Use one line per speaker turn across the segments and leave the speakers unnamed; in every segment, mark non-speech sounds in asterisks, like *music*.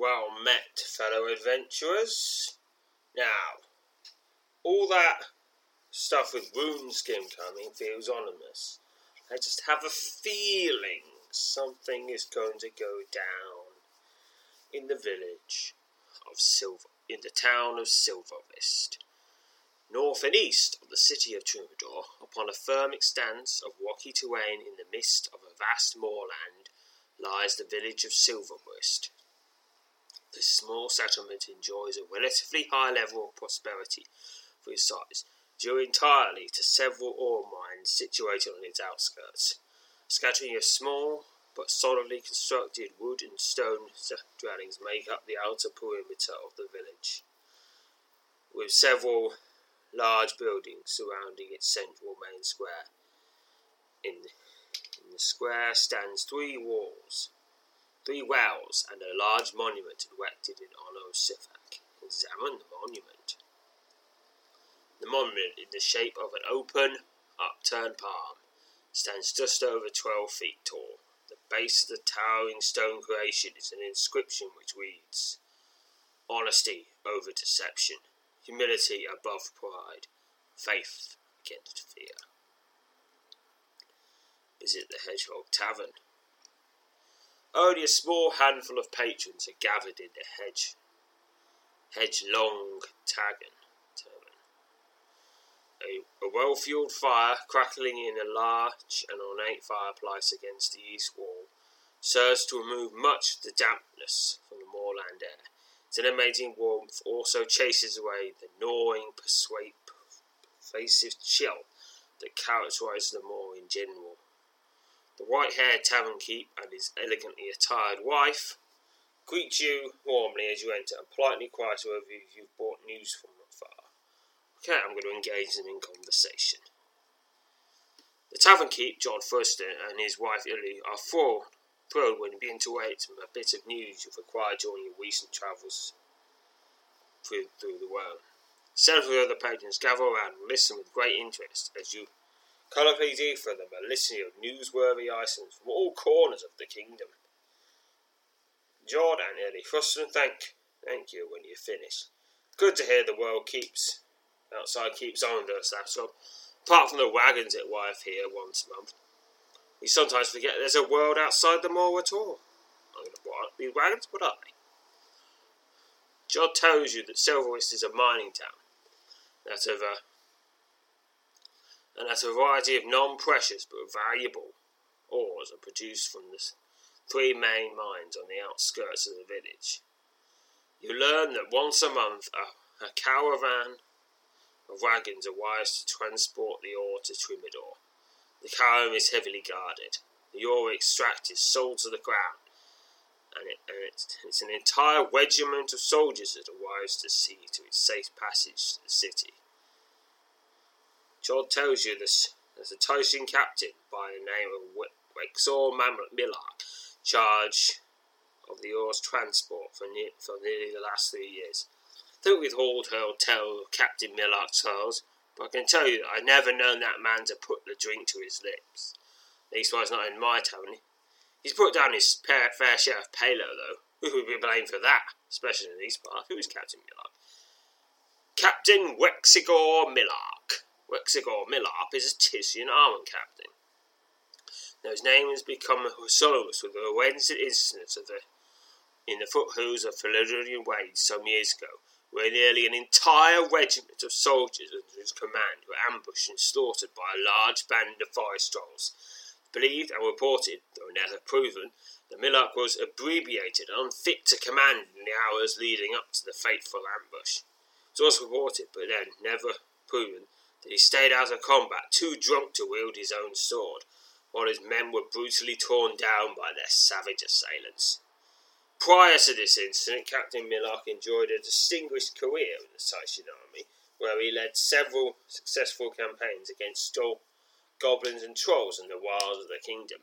Well met, fellow adventurers. Now, all that stuff with Runeskin coming feels ominous. I just have a feeling something is going to go down in the village of Silver, in the town of Silvervist. North and east of the city of Troubadour, upon a firm expanse of rocky terrain in the midst of a vast moorland, lies the village of Silverwist. This small settlement enjoys a relatively high level of prosperity for its size, due entirely to several ore mines situated on its outskirts. Scattering of small but solidly constructed wood and stone dwellings make up the outer perimeter of the village, with several large buildings surrounding its central main square. In, in the square stands three walls, three wells, and a large monument erected in honor of Sifak. Examine the monument. The monument, in the shape of an open, upturned palm, stands just over twelve feet tall. The base of the towering stone creation is an inscription which reads Honesty over deception, humility above pride, faith against fear. Visit the Hedgehog Tavern. Only a small handful of patrons are gathered in the hedge, hedge-long tavern. A, a well-fueled fire crackling in a large and ornate fireplace against the east wall serves to remove much of the dampness from the moorland air. Its animating warmth also chases away the gnawing, pervasive chill that characterizes the moor in general. The white-haired tavern keep and his elegantly attired wife greet you warmly as you enter and politely inquire whether you've brought news from afar. Okay, I'm going to engage them in conversation. The tavern keep, John Thurston, and his wife Illy are thrilled, thrilled when you begin to wait a bit of news you've acquired during your recent travels through, through the world. Several other patrons gather around and listen with great interest as you colourfully for them a of newsworthy items from all corners of the kingdom. Jordan, Illy, Foster, and thank, thank you when you finish. Good to hear the world keeps outside keeps on us, that's all. Apart from the wagons at wife here once a month. We sometimes forget there's a world outside the moor at all. I'm gonna what These wagons? What are they? Tells you that Silverwist is a mining town. That of a and that a variety of non-precious but valuable ores are produced from the three main mines on the outskirts of the village. You learn that once a month a, a caravan of wagons are arrives to transport the ore to Troubadour. The caravan is heavily guarded. The ore extracted is sold to the crown, and, it, and it's, it's, an entire regiment of soldiers that arrives to see to its safe passage to the city. John tells you this there's a Tyson captain by the name of Wexor Millark, charge of the ore's transport for, ne- for nearly the last three years. Don't withhold her tell Captain Millark's tales, but I can tell you that I've never known that man to put the drink to his lips. Leastwise, not in my tavern. He's put down his fair, fair share of palo, though. Who would be blamed for that, especially in these parts? Who is Captain Millark? Captain Wexigor Millark. Wexigor Millark is a Titian armor captain. Now his name has become synonymous with the alleged incidents of the in the foothills of Philodrian Ways some years ago, where nearly an entire regiment of soldiers under his command were ambushed and slaughtered by a large band of forest trolls. Believed and reported, though never proven, that Millarch was abbreviated and unfit to command in the hours leading up to the fateful ambush. It was reported, but then never proven, that he stayed out of combat too drunk to wield his own sword, while his men were brutally torn down by their savage assailants. Prior to this incident, Captain Millarch enjoyed a distinguished career in the Scythian army, where he led several successful campaigns against goblins and trolls in the wilds of the kingdom.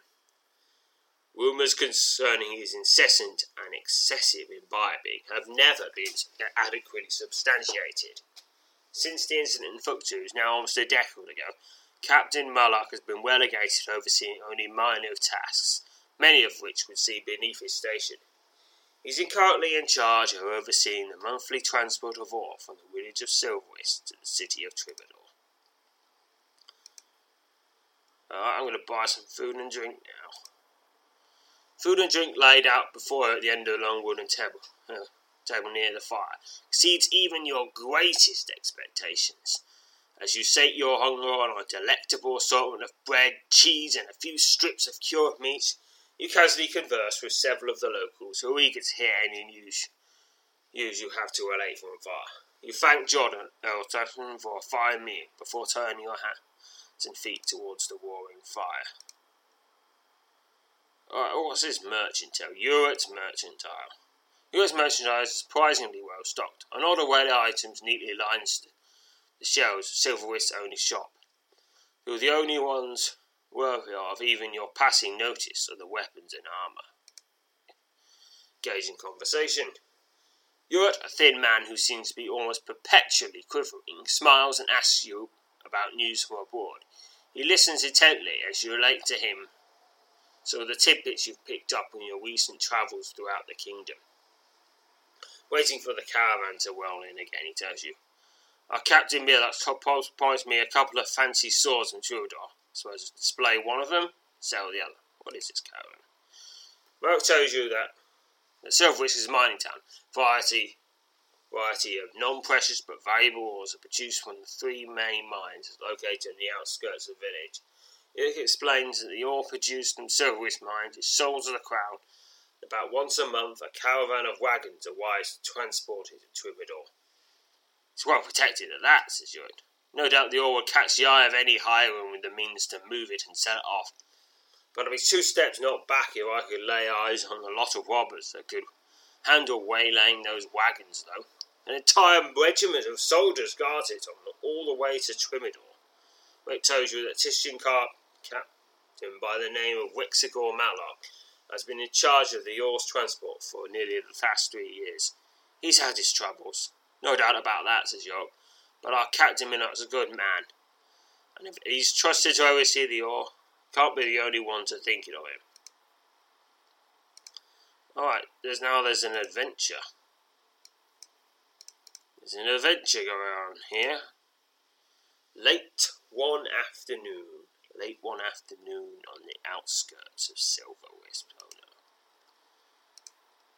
Rumours concerning his incessant and excessive imbibing have never been adequately substantiated. Since the incident in Fuktuz, now almost a decade ago, Captain Millarch has been relegated overseeing only minor tasks, many of which would see beneath his station. He's currently in charge of overseeing the monthly transport of ore from the village of Silverwist to the city of Tribador. Alright, I'm going to buy some food and drink now. Food and drink laid out before her at the end of the long wooden table, near the fire, exceeds even your greatest expectations. As you sate your hunger on a delectable assortment of bread, cheese, and a few strips of cured meat, you casually converse with several of the locals who are eager to hear any news, news you have to relate from afar. You thank Jordan Elton for a fine meal before turning your hands and feet towards the roaring fire. Alright, what's this mercantile? Ewart Mercantile. Ewart Mercantile is surprisingly well stocked, and all the weather items neatly lines the shelves of Silverwist's only shop. Were the only ones worthy of even your passing notice of the weapons and armour. Engaging conversation. Ewart, a thin man who seems to be almost perpetually quivering, smiles and asks you about news from abroad. He listens intently as you relate to him some of the tidbits you've picked up on your recent travels throughout the kingdom. Waiting for the caravan to roll in again, he tells you. Our Captain Millarch promised me a couple of fancy swords from Trudor. Suppose display one of them, sell the other. What is this caravan? Merc tells you that, that Silverwist is a mining town. Variety variety of non-precious but valuable ores are produced from the three main mines located in the outskirts of the village. It explains that the ore produced from Silverwist mines is sold to the crown. About once a month, a caravan of wagons are wise transported to Tribador. It's well protected at that, says Ewart. No doubt the ore would catch the eye of any hireman with the means to move it and sell it off. But I'd be two steps not back if I could lay eyes on a lot of robbers that could handle waylaying those wagons, though. An entire regiment of soldiers guards it on all the way to Tribador. It tells you that Titian captain by the name of Wixigor Matlock has been in charge of the oars transport for nearly the past three years. He's had his troubles, no doubt about that, says York, but our Captain Millarch's a good man, and if he's trusted to oversee the oar, can't be the only one to think it of him. Alright, there's now there's an adventure. There's an adventure going on here. Late one afternoon, late one afternoon on the outskirts of Silverwist Polo.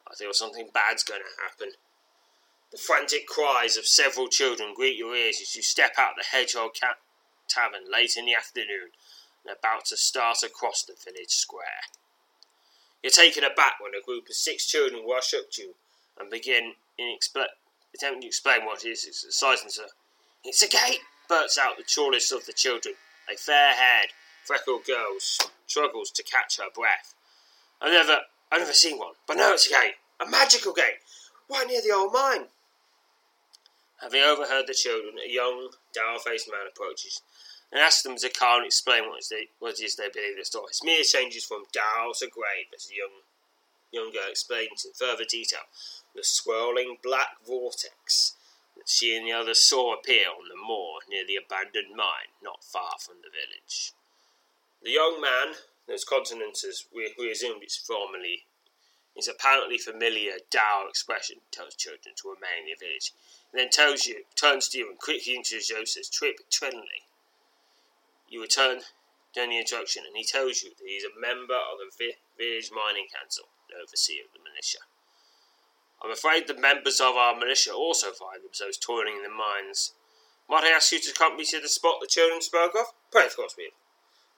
Oh I feel something bad's going to happen. The frantic cries of several children greet your ears as you step out the Hedgehog Cat Tavern late in the afternoon and about to start across the village square. You're taken aback when a group of six children rush up to you and begin in expl- attempting to explain what it is. It's exciting, sir. It's a gate! bursts out the tallest of the children a fair haired, freckled girl struggles to catch her breath. I've never, I've never seen one, but now it's a gate, a magical gate, right near the old mine. Having overheard the children, a young, dour-faced man approaches and asks them to calmly explain what, is they, what it is they believe the story. Smear changes from dour to grave as the young, young girl explains in further detail the swirling black vortex that she and the others saw appear on the moor near the abandoned mine not far from the village. The young man, whose countenance we, we assumed it's formerly, his apparently familiar dour expression tells children to remain in the village, and then tells you, turns to you and quickly introduces as Trip Trenley. You return during the introduction, and he tells you that he is a member of the village mining council, the overseer of the militia. I'm afraid the members of our militia also find themselves toiling in the mines. Might I ask you to accompany me to the spot the children spoke of? Pray, of course we have.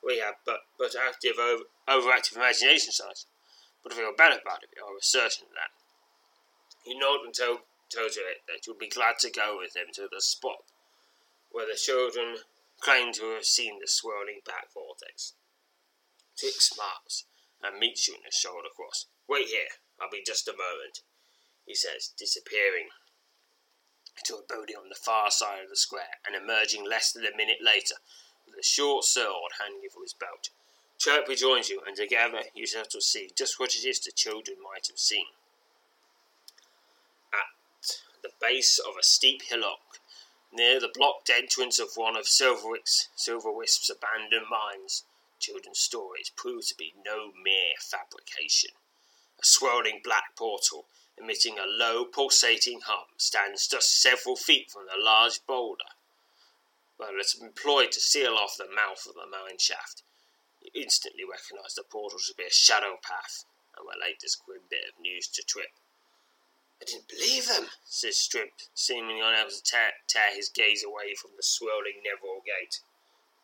We have but, but active, over, overactive imagination size. But I feel better about it, are certain of that. He nodded and told, told her that you would be glad to go with him to the spot where the children claim to have seen the swirling black vortex. Tick smiles and meets you in the shoulder cross. Wait here, I'll be just a moment, he says, disappearing to a building on the far side of the square and emerging less than a minute later with a short sword hanging from his belt. Chirp rejoins you, and together you shall see just what it is the children might have seen. At the base of a steep hillock, near the blocked entrance of one of Silverwick's, Silverwisp's abandoned mines, children's stories prove to be no mere fabrication. A swirling black portal, emitting a low pulsating hum, stands just several feet from the large boulder. Well, it's employed to seal off the mouth of the mine shaft. You instantly recognise the portal to be a shadow path, and relate this grim bit of news to Trip. I didn't believe them, says Trip, seemingly unable to tear, tear his gaze away from the swirling Neville gate.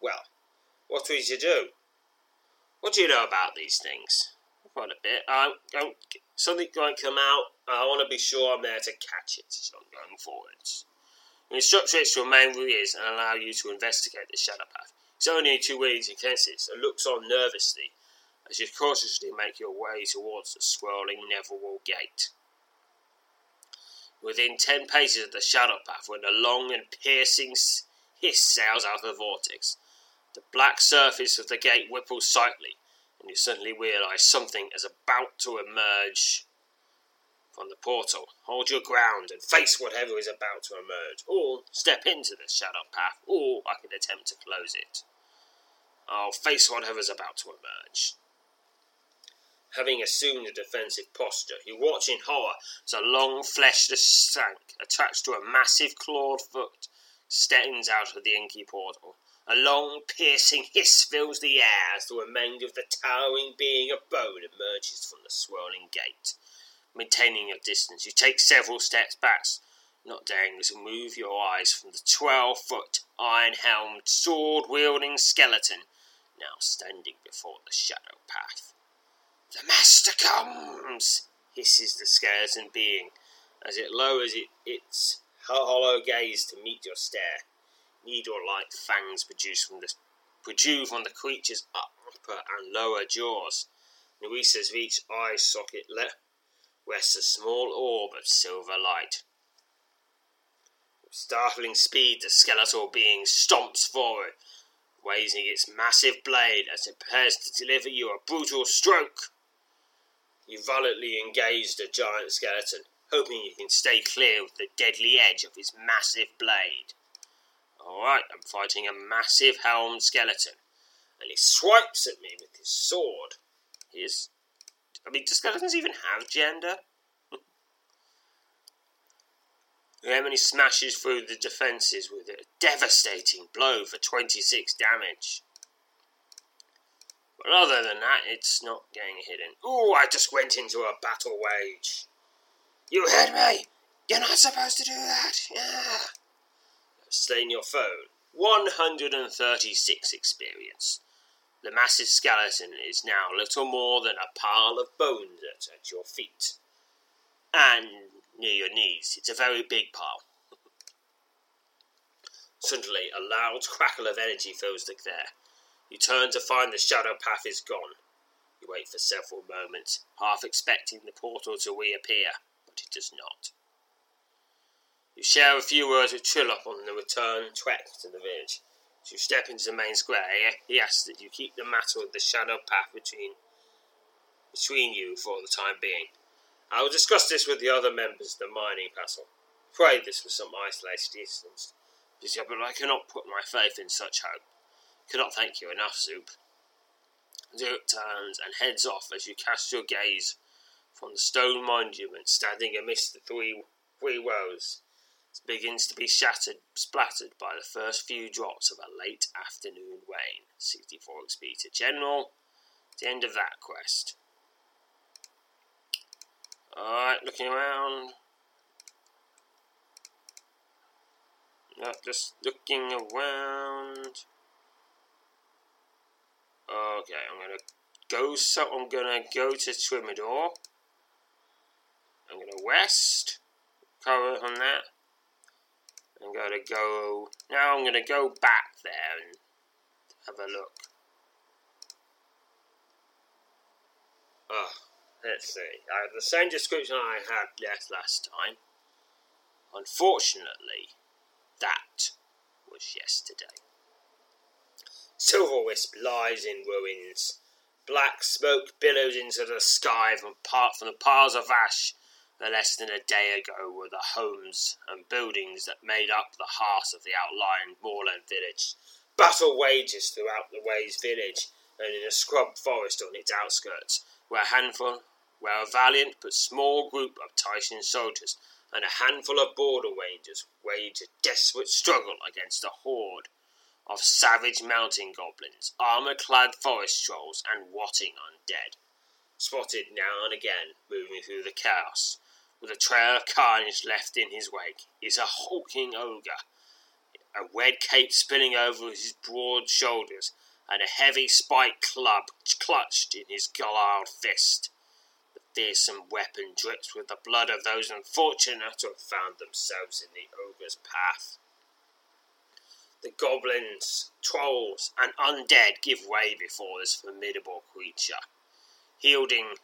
Well, what we to do? What do you know about these things? Quite a bit. Um, um, something might come out. I want to be sure I'm there to catch it so I'm going forwards. We instruct Rich to remain where he is and allow you to investigate the shadow path. It's only in two weeks against it, and looks on nervously as you cautiously make your way towards the swirling Neverwall gate. Within ten paces of the shadow path, when a long and piercing hiss sails out of the vortex, the black surface of the gate ripples slightly, you suddenly realize something is about to emerge from the portal. Hold your ground and face whatever is about to emerge, or step into the shadow path, or I could attempt to close it. I'll face whatever is about to emerge. Having assumed a defensive posture, you watch in horror as a long fleshless shank attached to a massive clawed foot stands out of the inky portal. A long, piercing hiss fills the air as the remainder of the towering being of bone emerges from the swirling gate. Maintaining your distance, you take several steps back, not daring to move your eyes from the twelve foot, iron helmed, sword wielding skeleton now standing before the shadow path. The Master comes! hisses the skeleton being as it lowers it, its hollow gaze to meet your stare needle-like fangs produce from the protrude from the creature's upper and lower jaws. Louisa's each eye socket le- rests a small orb of silver light. With startling speed, the skeletal being stomps forward, raising its massive blade as it prepares to deliver you a brutal stroke. You violently engage the giant skeleton, hoping you can stay clear of the deadly edge of his massive blade. Alright, I'm fighting a massive helmed skeleton. And he swipes at me with his sword. He is. I mean, do skeletons even have gender? *laughs* Lemony smashes through the defences with a devastating blow for 26 damage. But other than that, it's not getting hidden. Ooh, I just went into a battle wage. You heard me! You're not supposed to do that! Yeah slain your foe. 136 experience. The massive skeleton is now little more than a pile of bones at, at your feet. And near your knees. It's a very big pile. Suddenly, a loud crackle of energy fills the air. You turn to find the shadow path is gone. You wait for several moments, half expecting the portal to reappear, but it does not. You share a few words with Trillop on the return trek to the village. As you step into the main square, he asks that you keep the matter of the shadow path between between you for the time being. I will discuss this with the other members of the mining council. Pray this was some isolated instance, but I cannot put my faith in such hope. Cannot thank you enough, Zoop. Zoop turns and heads off as you cast your gaze from the stone monument standing amidst the three three rows begins to be shattered, splattered by the first few drops of a late afternoon rain. 64 XP to General. The end of that quest. Alright, looking around. Not just looking around. Okay, I'm gonna go. So I'm gonna go to Twimador. I'm gonna west. Cover on that. I'm gonna go. Now I'm gonna go back there and have a look. Oh, let's see. I have the same description I had last last time. Unfortunately, that was yesterday. Silver Wisp lies in ruins. Black smoke billows into the sky from, part, from the piles of ash that less than a day ago were the homes and buildings that made up the heart of the outlying moorland village. Battle wages throughout the Ways village and in a scrub forest on its outskirts, where a handful, where a valiant but small group of Tyson soldiers and a handful of border rangers wage a desperate struggle against a horde of savage mountain goblins, armor-clad forest trolls, and rotting undead. Spotted now and again, moving through the chaos, with a trail of carnage left in his wake, is a hulking ogre, a red cape spilling over his broad shoulders, and a heavy spiked club clutched in his galled fist. The fearsome weapon drips with the blood of those unfortunate to have found themselves in the ogre's path. The goblins, trolls, and undead give way before this formidable creature, yielding,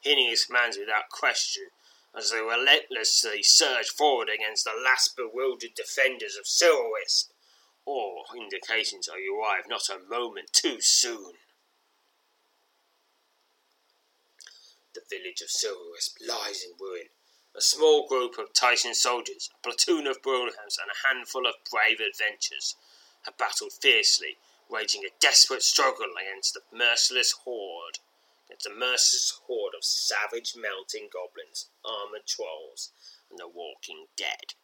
heeding his commands without question, as they relentlessly surge forward against the last bewildered defenders of Silverwisp. All indications are you arrive not a moment too soon. The village of Silverwisp lies in ruin. A small group of Titan soldiers, a platoon of Brownhounds, and a handful of brave adventurers have battled fiercely, waging a desperate struggle against the merciless horde it's a merciless horde of savage mountain goblins, armored trolls, and the walking dead.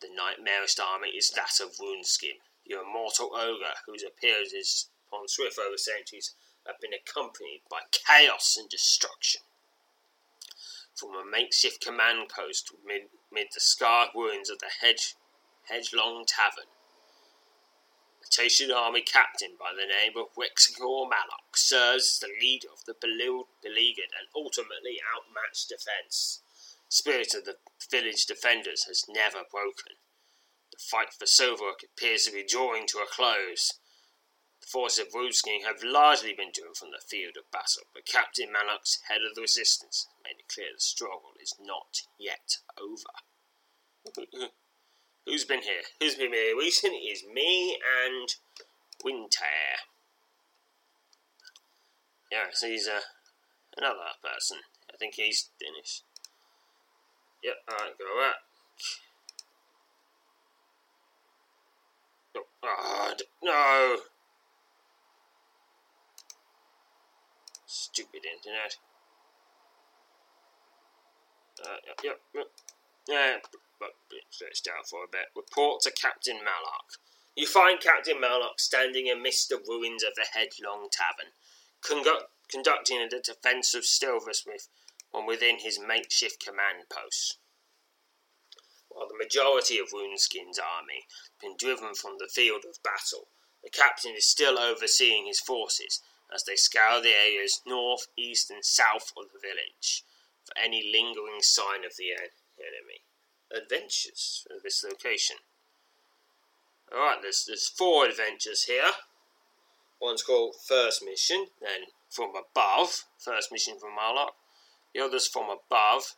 The nightmarish army is that of Woundskin, the immortal ogre whose appearances upon Swift over centuries have been accompanied by chaos and destruction. From a makeshift command post mid, mid the scarred ruins of the hedge, Hedgelong Tavern, Tatian army captain by the name of Wexigor Malok serves as the leader of the beleaguered and ultimately outmatched defence. Spirit of the village defenders has never broken. The fight for Silverwood appears to be drawing to a close. The forces of Runeskin have largely been driven from the field of battle, but Captain Mallock's head of the resistance made it clear the struggle is not yet over. *laughs* Who's been here? Who's been here recent is me and Winter. Yeah, so he's uh, another person. I think he's finished. Yep, alright, go back. Oh, God, no! Stupid internet. Uh, yep, yep. Yeah, but stretched out for a bit. Report to Captain Malak. You find Captain Malak standing amidst the ruins of the Hedgelong Tavern, conduct, conducting the defence of Silversmith from within his makeshift command post. While the majority of Runeskin's army has been driven from the field of battle, the captain is still overseeing his forces as they scour the areas north, east, and south of the village for any lingering sign of the enemy adventures at this location. Alright, there's, there's four adventures here. One's called First Mission, then From Above, First Mission from Marlock. The other's From Above.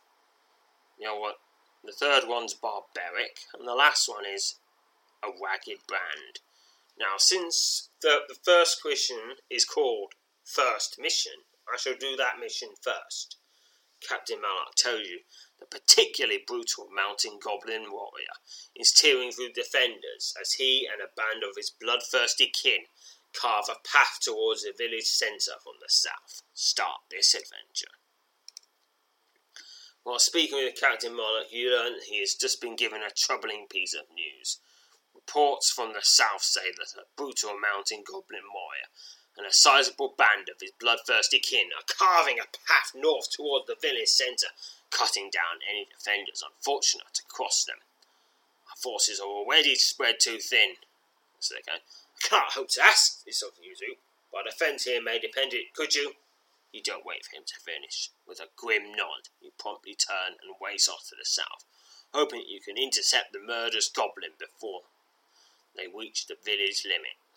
You know what? The third one's Barbaric, and the last one is A Ragged Brand. Now, since the, the first question is called First Mission, I shall do that mission first. Captain Malak tells you the particularly brutal mountain goblin warrior is tearing through defenders as he and a band of his bloodthirsty kin carve a path towards the village centre from the south. Start this adventure. While speaking with Captain Moloch, you learn he has just been given a troubling piece of news. Reports from the south say that a brutal mountain goblin warrior and a sizable band of his bloodthirsty kin are carving a path north toward the village centre, cutting down any defenders unfortunate to cross them. Our forces are already spread too thin, so they go. I can't hope to ask this of you two, but a defence here may depend it, could you? You don't wait for him to finish. With a grim nod, you promptly turn and race off to the south, hoping you can intercept the murderous goblin before they reach the village limits.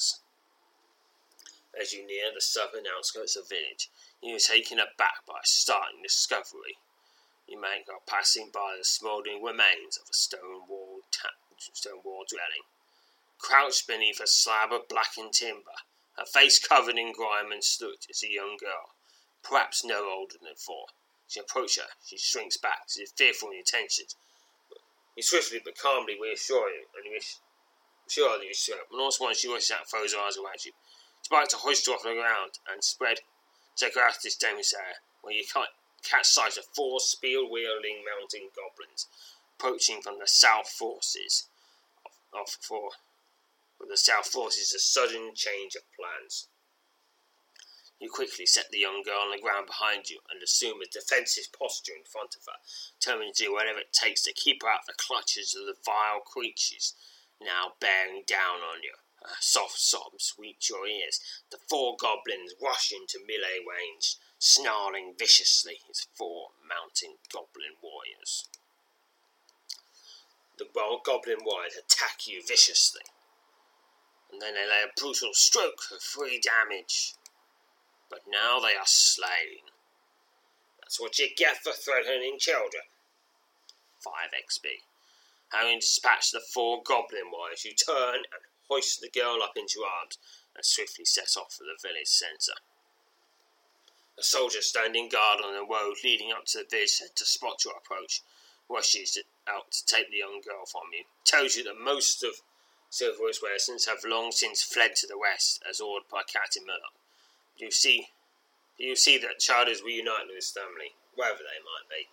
As you near the southern outskirts of the village, you are taken aback by a startling discovery. You make are passing by the smouldering remains of a stone wall ta- stone wall dwelling. Crouched beneath a slab of blackened timber, her face covered in grime and soot, is a young girl, perhaps no older than four. As you her, she shrinks back, as if fearful of your attentions. You swiftly but calmly reassure you, and you assure that you. And also once she rushes out and throws her arms around you. About to hoist her off the ground and spread, to dangerous area, where you catch sight of four spear wielding mountain goblins approaching from the south forces of, of for from the south forces a sudden change of plans. You quickly set the young girl on the ground behind you and assume a defensive posture in front of her, determined to do whatever it takes to keep her out of the clutches of the vile creatures now bearing down on you. A soft sobs reach your ears. The four goblins rush into melee range, snarling viciously as four mountain goblin warriors. The goblin warriors attack you viciously, and then they lay a brutal stroke for three damage. But now they are slain. That's what you get for threatening children. 5 XP. Having dispatched the four goblin warriors, you turn and hoist the girl up into arms and swiftly set off for the village centre. A soldier standing guard on the road leading up to the village centre spots your approach, rushes out to take the young girl from you, tells you that most of Silverwood's residents have long since fled to the west, as ordered by Captain Murdoch. You see, you see that child is reunited with his family, wherever they might be.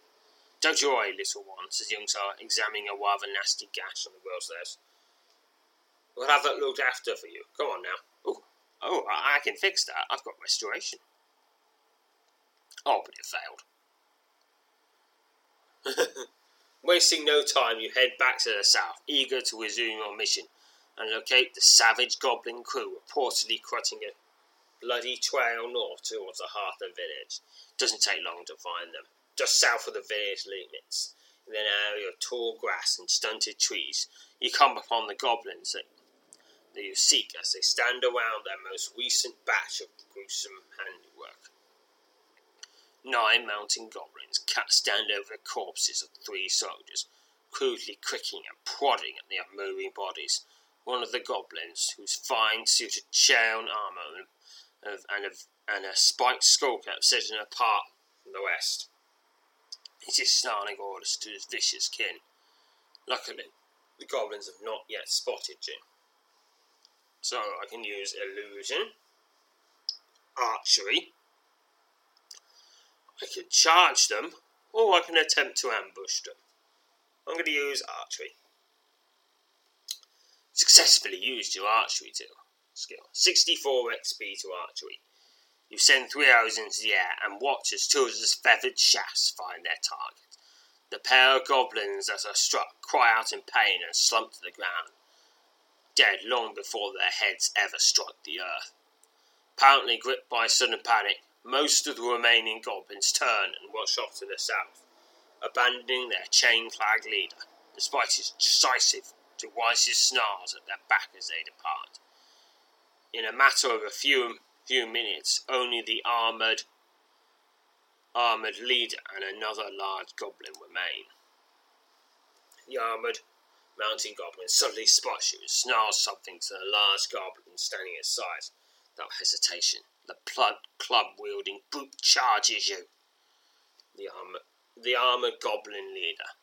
Don't you worry, little one, says young Sir, examining a rather nasty gash on the girl's leg. We'll have that looked after for you. Come on now. Oh, oh, I, can fix that. I've got restoration. Oh, but it failed. *laughs* Wasting no time, you head back to the south, eager to resume your mission and locate the savage goblin crew reportedly cutting a bloody trail north towards the the village. Doesn't take long to find them. Just south of the village limits, in an area of tall grass and stunted trees, you come upon the goblins that, that you seek as they stand around their most recent batch of gruesome handiwork. Nine mountain goblins stand over the corpses of three soldiers, crudely cricking and prodding at their moving bodies. One of the goblins, whose fine suited chain armour and, and, a, and a spiked skullcap set him apart from the rest. Is snarling orders to his vicious kin. Luckily, the goblins have not yet spotted you. So I can use illusion, archery, I can charge them, or I can attempt to ambush them. I'm going to use archery. Successfully used your archery skill. 64 XP to archery. You send three arrows into the air and watch as two of his feathered shafts find their target. The pair of goblins that are struck cry out in pain and slump to the ground, dead long before their heads ever struck the earth. Apparently gripped by sudden panic, most of the remaining goblins turn and rush off to the south, abandoning their chain flag leader, despite his decisive, derisive snarls at their back as they depart. In a matter of a few few minutes, only the armored armored leader and another large goblin remain. The armored mountain goblin suddenly spots you and snarls something to the large goblin standing at aside, without hesitation. The plug, club wielding brute charges you. The, armor, the armored goblin leader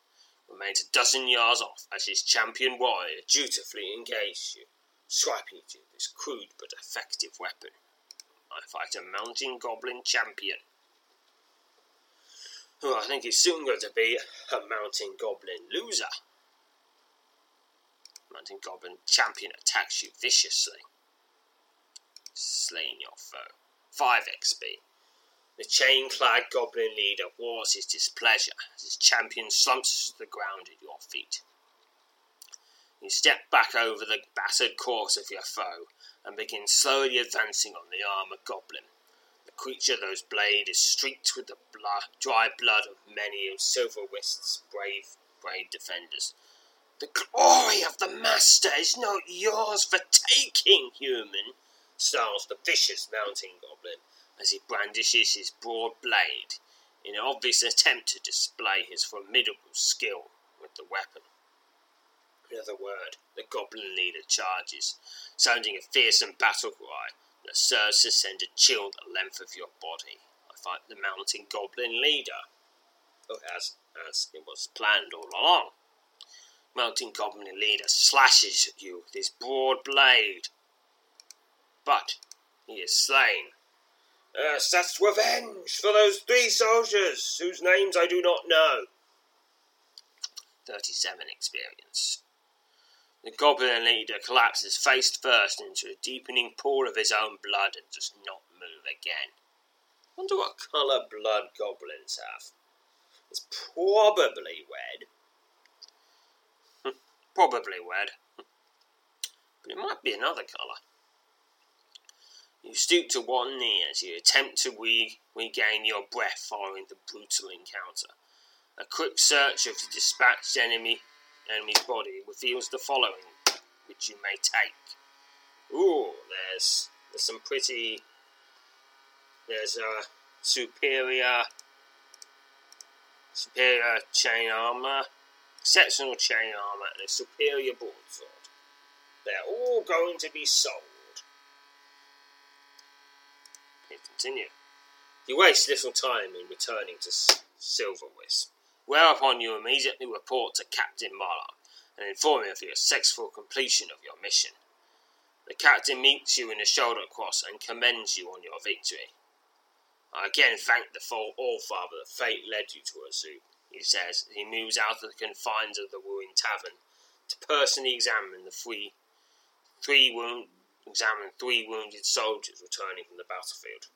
remains a dozen yards off as his champion warrior dutifully engages you, swiping at you with his crude but effective weapon. I fight a mountain goblin champion. Who I think is soon going to be a mountain goblin loser. Mountain goblin champion attacks you viciously. slain your foe. 5 XP. The chain clad goblin leader wars his displeasure as his champion slumps to the ground at your feet. You step back over the battered corpse of your foe and begin slowly advancing on the armored goblin. The creature those blade is streaked with the blood, dry blood of many of Silverwist's brave, brave defenders. The glory of the Master is not yours for taking, human, snarls the vicious mountain goblin as he brandishes his broad blade in an obvious attempt to display his formidable skill with the weapon. Another word, the goblin leader charges, sounding a fearsome battle cry that serves to send a chill the length of your body. I fight the mountain goblin leader, as, as it was planned all along. Mountain goblin leader slashes at you with his broad blade, but he is slain uh, Yes, that's revenge for those three soldiers whose names I do not know. 37 experience. The goblin leader collapses face first into a deepening pool of his own blood and does not move again. Wonder what colour blood goblins have. It's probably red. Probably red. but it might be another colour. You stoop to one knee as you attempt to re- regain your breath following the brutal encounter. A quick search of the dispatched enemy enemy's body reveals the following, which you may take. Ooh, there's there's some pretty. There's a superior superior chain armor, exceptional chain armor, and a superior broadsword. They're all going to be sold. continue. You waste little time in returning to Silverwisp, whereupon you immediately report to Captain Marlock and inform him of your successful completion of your mission. The captain meets you in a shoulder cross and commends you on your victory. I again thank the full All-Father that fate led you to Azu, he says he moves out of the confines of the ruined tavern to personally examine the three, three wound, examine three wounded soldiers returning from the battlefield.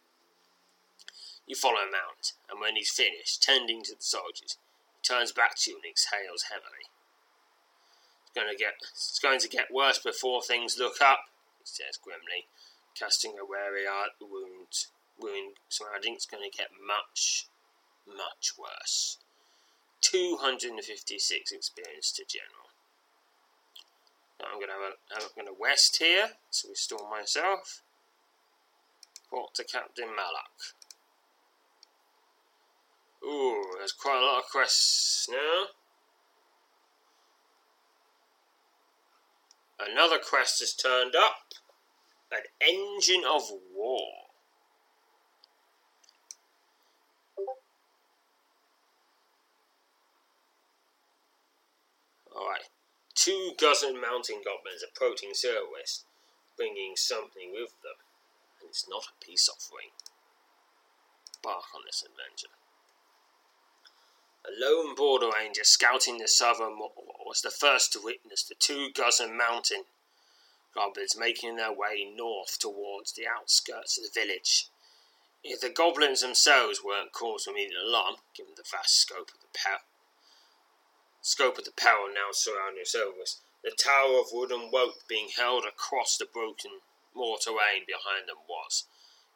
You follow him out, and when he's finished tending to the soldiers, he turns back to you and exhales heavily. It's going to get, it's going to get worse before things look up, he says grimly, casting a wary eye at the wound, wound surrounding. It's going to get much, much worse. 256 experience to general. I'm going to have a, I'm going to west here to restore myself. Report to Captain Malak. Ooh, there's quite a lot of quests now. Another quest has turned up. An engine of war. Alright. Two dozen mountain goblins approaching West, bringing something with them. And it's not a peace offering. Bark on this adventure. A lone border ranger scouting the southern was the first to witness the two dozen mountain goblins making their way north towards the outskirts of the village. If the goblins themselves weren't cause for immediate alarm, given the vast scope of the peril, scope of the peril now surrounding Silvers, the tower of wood and rope being held across the broken moor terrain behind them was.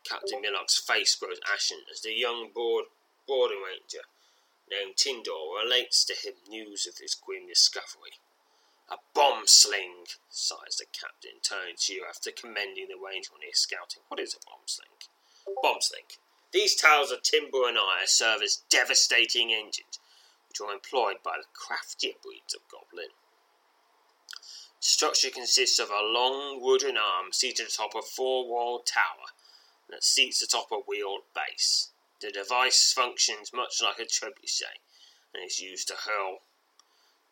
Captain Millock's face grows ashen as the young board, boarding ranger named Tindor relates to him news of this grim discovery. A bomb sling, sighs the captain, turning to you after commending the range on his scouting. What is a bomb sling? Bomb sling. These towers of timber and iron serve as devastating engines, which are employed by the craftier breeds of goblin. The structure consists of a long wooden arm seated atop a four-walled tower that seats atop a wheeled base. The device functions much like a trebuchet and is used to hurl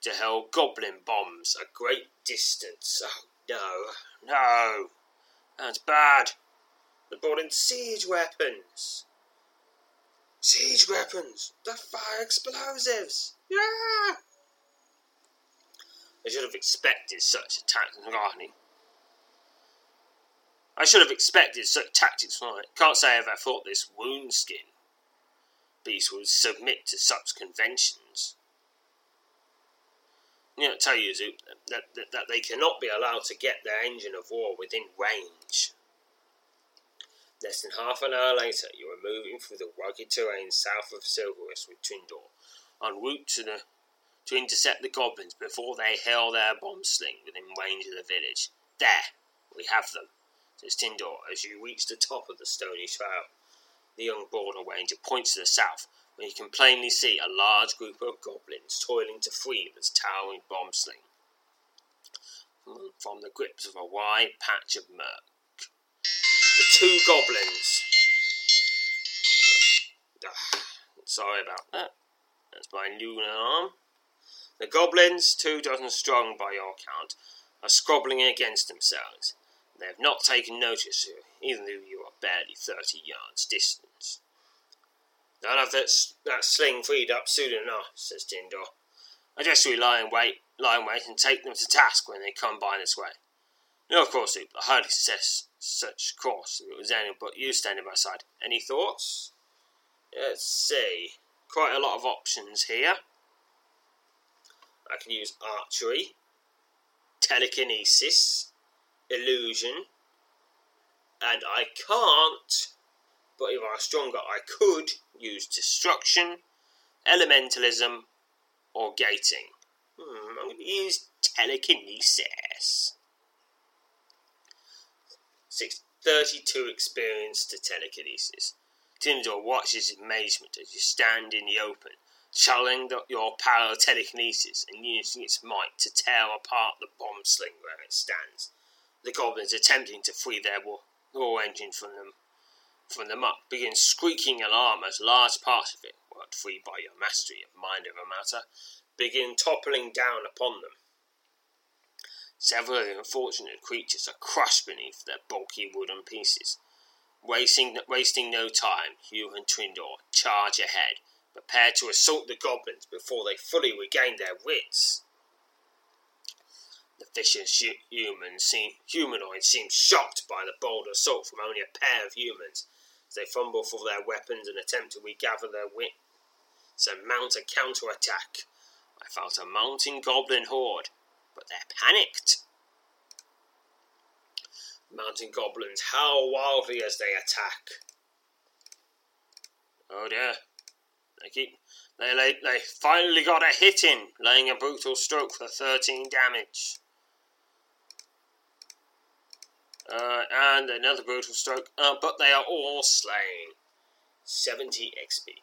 to hurl goblin bombs a great distance. Oh no, no, that's bad. They brought in siege weapons. Siege weapons The fire explosives. Yeah. I should have expected such attacks in Garney. I should have expected such tactics from it. Can't say I ever thought this wound skin beast would submit to such conventions. You know, tell you, Zoop, that, that, that they cannot be allowed to get their engine of war within range. Less than half an hour later, you are moving through the rugged terrain south of Silverus with Tindor, en route to the to intercept the goblins before they hurl their bomb sling within range of the village. There, we have them, says Tindor as you reach the top of the stony trail. The young border ranger points to the south, where you can plainly see a large group of goblins toiling to free this towering bomb sling from the grips of a wide patch of murk. The two goblins. Ah, sorry about that. That's my lunar arm. The goblins, two dozen strong by your count, are squabbling against themselves. They have not taken notice of you, even though you are barely thirty yards distant. I'll have that, that sling freed up soon enough, says Tindor. I just lie in wait, lie in wait and take them to task when they come by this way. No, of course, I hardly suggest such course if it was anyone but you standing by my side. Any thoughts? Let's see. Quite a lot of options here. I can use archery, telekinesis, illusion, and I can't, but if I was stronger, I could use destruction, elementalism, or gating. Hmm, I'm going to use telekinesis. Six, 32 experience to telekinesis. Tindor watches in amazement as you stand in the open, channeling your power of telekinesis and using its might to tear apart the bomb sling where it stands. The goblins attempting to free their war, engine from them from the muck begin squeaking alarm as large parts of it, worked free by your mastery of mind over matter, begin toppling down upon them. Several of the unfortunate creatures are crushed beneath their bulky wooden pieces. Wasting, wasting no time, Hugh and Tindor charge ahead, prepared to assault the goblins before they fully regain their wits. The vicious humans seem, humanoids seem shocked by the bold assault from only a pair of humans as they fumble for their weapons and attempt to regather their wits and mount a counter-attack. I felt a mounting goblin horde, but they're panicked. Mountain goblins howl wildly as they attack. Oh dear. They keep they, they, they finally got a hit in, laying a brutal stroke for 13 damage. Uh, and another brutal stroke, uh, but they are all slain. 70 XP.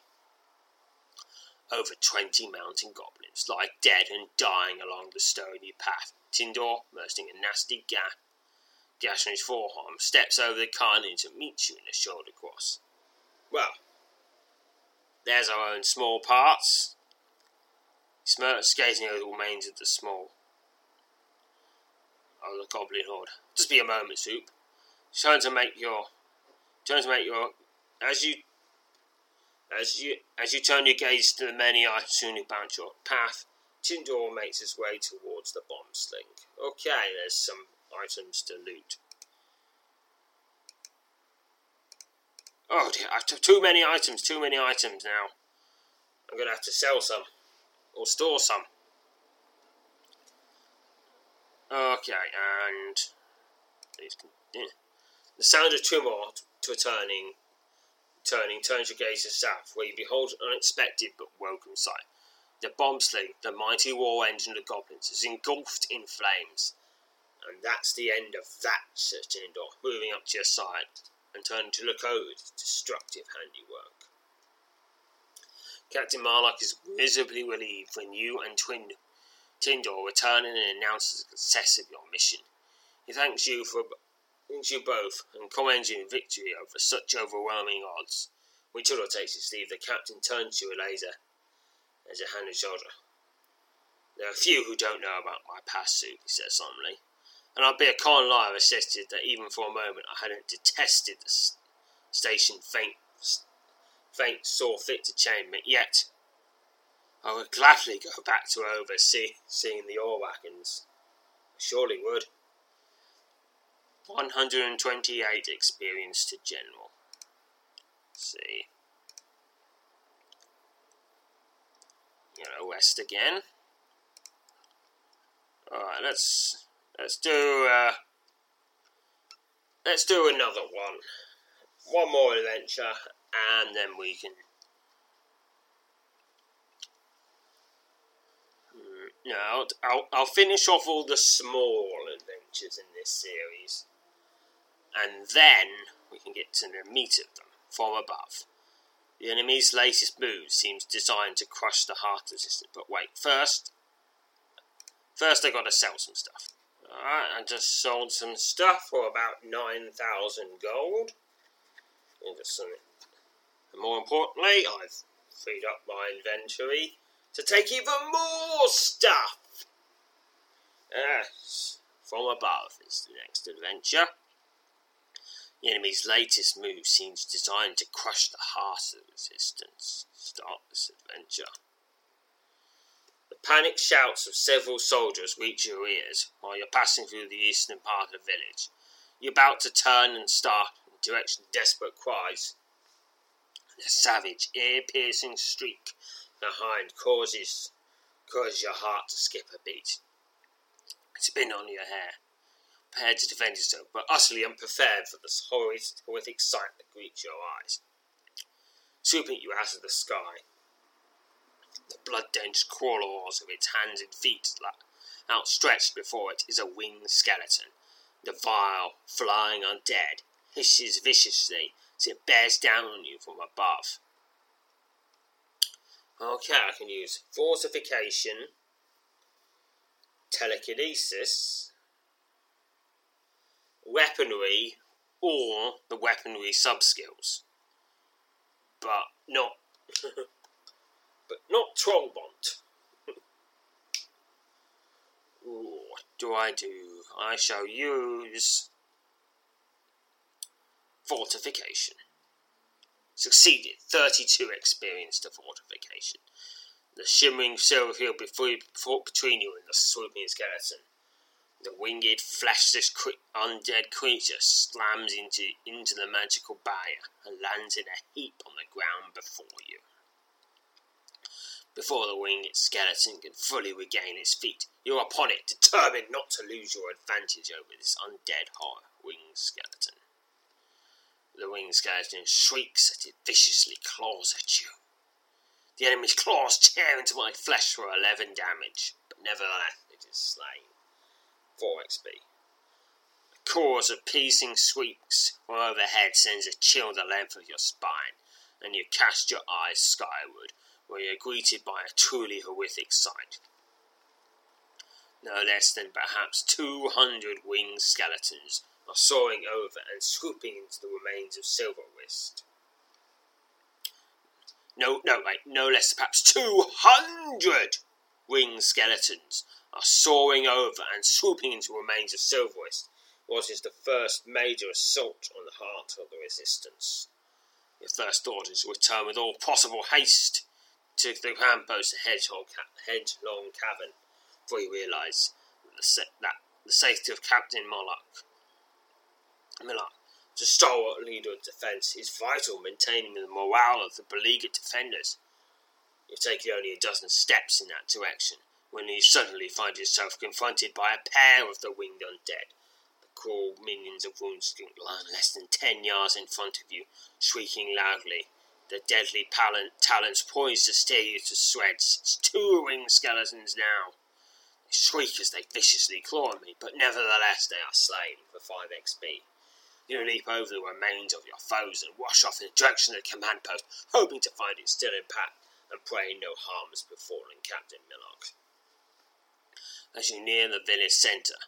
Over 20 mountain goblins lie dead and dying along the stony path. Tindor, bursting a nasty gap, gash on his forearm, steps over the carnage and meets you in a shoulder cross. Well, there's our own small parts. Smirks, gazing over the remains of the small Oh, the goblin horde. Just be a moment, Soup. Turn to make your turn to make your as you as you as you turn your gaze to the many soon about your path, Tindor makes his way towards the bomb sling. Okay, there's some items to loot. Oh dear, I've too many items, too many items now. I'm gonna have to sell some. Or store some. Okay, and the sound of tumult a turning, turns your gaze to south, where you behold an unexpected but welcome sight. The bomb sling, the mighty war engine of the goblins, is engulfed in flames. And that's the end of that, says Tindor, moving up to your side and turning to look over the destructive handiwork. Captain Marlock is visibly relieved when you and Twin Tindor return and announces the success of your mission. He thanks you for thanks you both and commends you in victory over such overwhelming odds. When Tudor takes his leave, the captain turns to Eliza, as a hand and shoulder. There are few who don't know about my past suit, he says solemnly, and I'd be a con liar if I said that even for a moment I hadn't detested the station faint, faint saw fit to chain me. Yet I would gladly go back to oversee seeing the ore wagons. I surely would. 128 experience to general. Let's see. Yellow West again. Alright, let's let's do uh, let's do another one. One more adventure and then we can No, I'll, I'll, I'll finish off all the small adventures in this series, and then we can get to the meat of them from above. The enemy's latest move seems designed to crush the heart resistance. But wait, first, first I got to sell some stuff. Alright, I just sold some stuff for about 9,000 gold. And more importantly, I've freed up my inventory to take even more stuff. Yes, from above is the next adventure. The enemy's latest move seems designed to crush the heart of the resistance. Start this adventure. The panicked shouts of several soldiers reach your ears while you're passing through the eastern part of the village. You're about to turn and start in direction of desperate cries. The savage, ear-piercing streak behind causes causes your heart to skip a beat. Spin on your hair, prepared to defend yourself, but utterly unprepared for the horrific sight that greets your eyes. Swooping you out of the sky, the blood-drenched claws of its hands and feet outstretched before it is a winged skeleton. The vile, flying undead hisses viciously as it bears down on you from above. Okay, I can use fortification, telekinesis, weaponry, or the weaponry subskills. But not *laughs* but not Trollbont. *laughs* what do I do? I shall use fortification. Succeeded. 32 experience to fortification. The shimmering silver field between you and the swooping skeleton. The winged, fleshless, undead creature slams into, into the magical barrier and lands in a heap on the ground before you. Before the winged skeleton can fully regain its feet, you're upon it, determined not to lose your advantage over this undead horror winged skeleton. The winged skeleton shrieks as it viciously claws at you. The enemy's claws tear into my flesh for 11 damage, but nevertheless it is slain. 4 XP. A chorus of piercing squeaks from overhead sends a chill the length of your spine, and you cast your eyes skyward, where you're greeted by a truly horrific sight. No less than perhaps 200 winged skeletons are soaring over and swooping into the remains of Silverwrist. No, no, wait, no less perhaps 200 winged skeletons are soaring over and swooping into the remains of Silverwrist, what is the first major assault on the heart of the resistance. Your first Orders return with all possible haste to the post at Hedgehog, Hedgelong Cavern, for you realise that, that the safety of Captain Moloch Miller, the stalwart leader of defence, is vital in maintaining the morale of the beleaguered defenders. You've taken only a dozen steps in that direction when you suddenly find yourself confronted by a pair of the winged undead. The cruel minions of Runeskin lie less than ten yards in front of you, shrieking loudly. The deadly talons poised to tear you to shreds. It's two winged skeletons now. They shriek as they viciously claw at me, but nevertheless they are slain for 5 XP. You leap over the remains of your foes and rush off in the direction of the command post, hoping to find it still intact and praying no harm has befallen Captain Millock. As you near the village centre,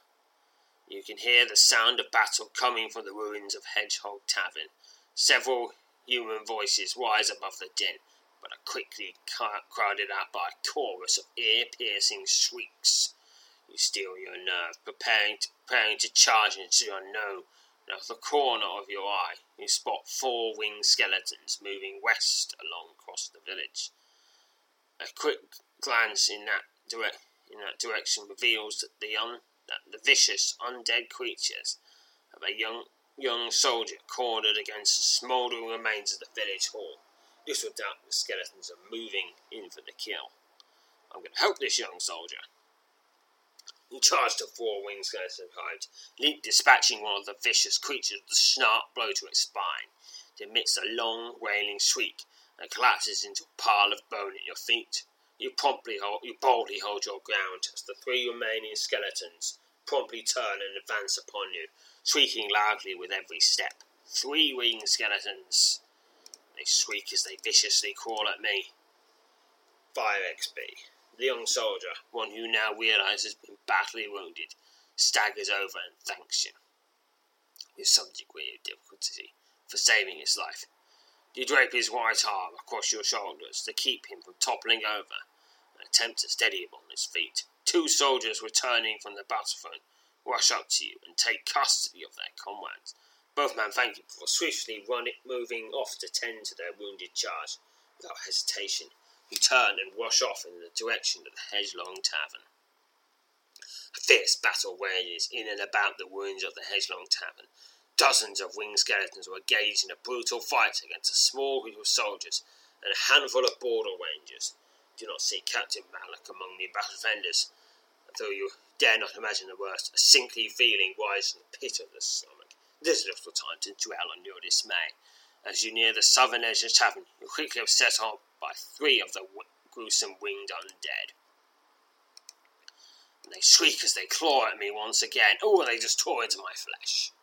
you can hear the sound of battle coming from the ruins of Hedgehog Tavern. Several human voices rise above the din, but are quickly crowded out by a chorus of ear-piercing shrieks. You steel your nerve, preparing to, preparing to charge into the unknown of the corner of your eye, you spot four winged skeletons moving west along across the village. A quick glance in that, dire- in that direction reveals that the, un- that the vicious undead creatures of a young young soldier cornered against the smouldering remains of the village hall. Little doubt the skeletons are moving in for the kill. I'm going to help this young soldier. He charged the four-winged skeleton behind, leap dispatching one of the vicious creatures with a sharp blow to its spine. It emits a long, wailing shriek and collapses into a pile of bone at your feet. You promptly hold, you boldly hold your ground as the three remaining skeletons promptly turn and advance upon you, shrieking loudly with every step. Three winged skeletons. They shriek as they viciously crawl at me. 5 XP. The young soldier, one who now realizes has been badly wounded, staggers over and thanks you, with some degree of difficulty, for saving his life. You drape his white arm across your shoulders to keep him from toppling over, and attempt to steady him on his feet. Two soldiers returning from the battlefront rush up to you and take custody of their comrades. Both men thank you before swiftly running, moving off to tend to their wounded charge. Without hesitation, you turn and rush off in the direction of the Hedgelong Tavern. A fierce battle rages in and about the ruins of the Hedgelong Tavern. Dozens of winged skeletons were engaged in a brutal fight against a small group of soldiers and a handful of border rangers. Do not see Captain Malak among the battle defenders, though you dare not imagine the worst. A sickly feeling rises from the pit of the stomach. There's little time to dwell on your dismay. As you near the southern edge of the tavern, you quickly are set on by three of the w- gruesome winged undead. And they shriek as they claw at me once again. Oh, they just tore into my flesh.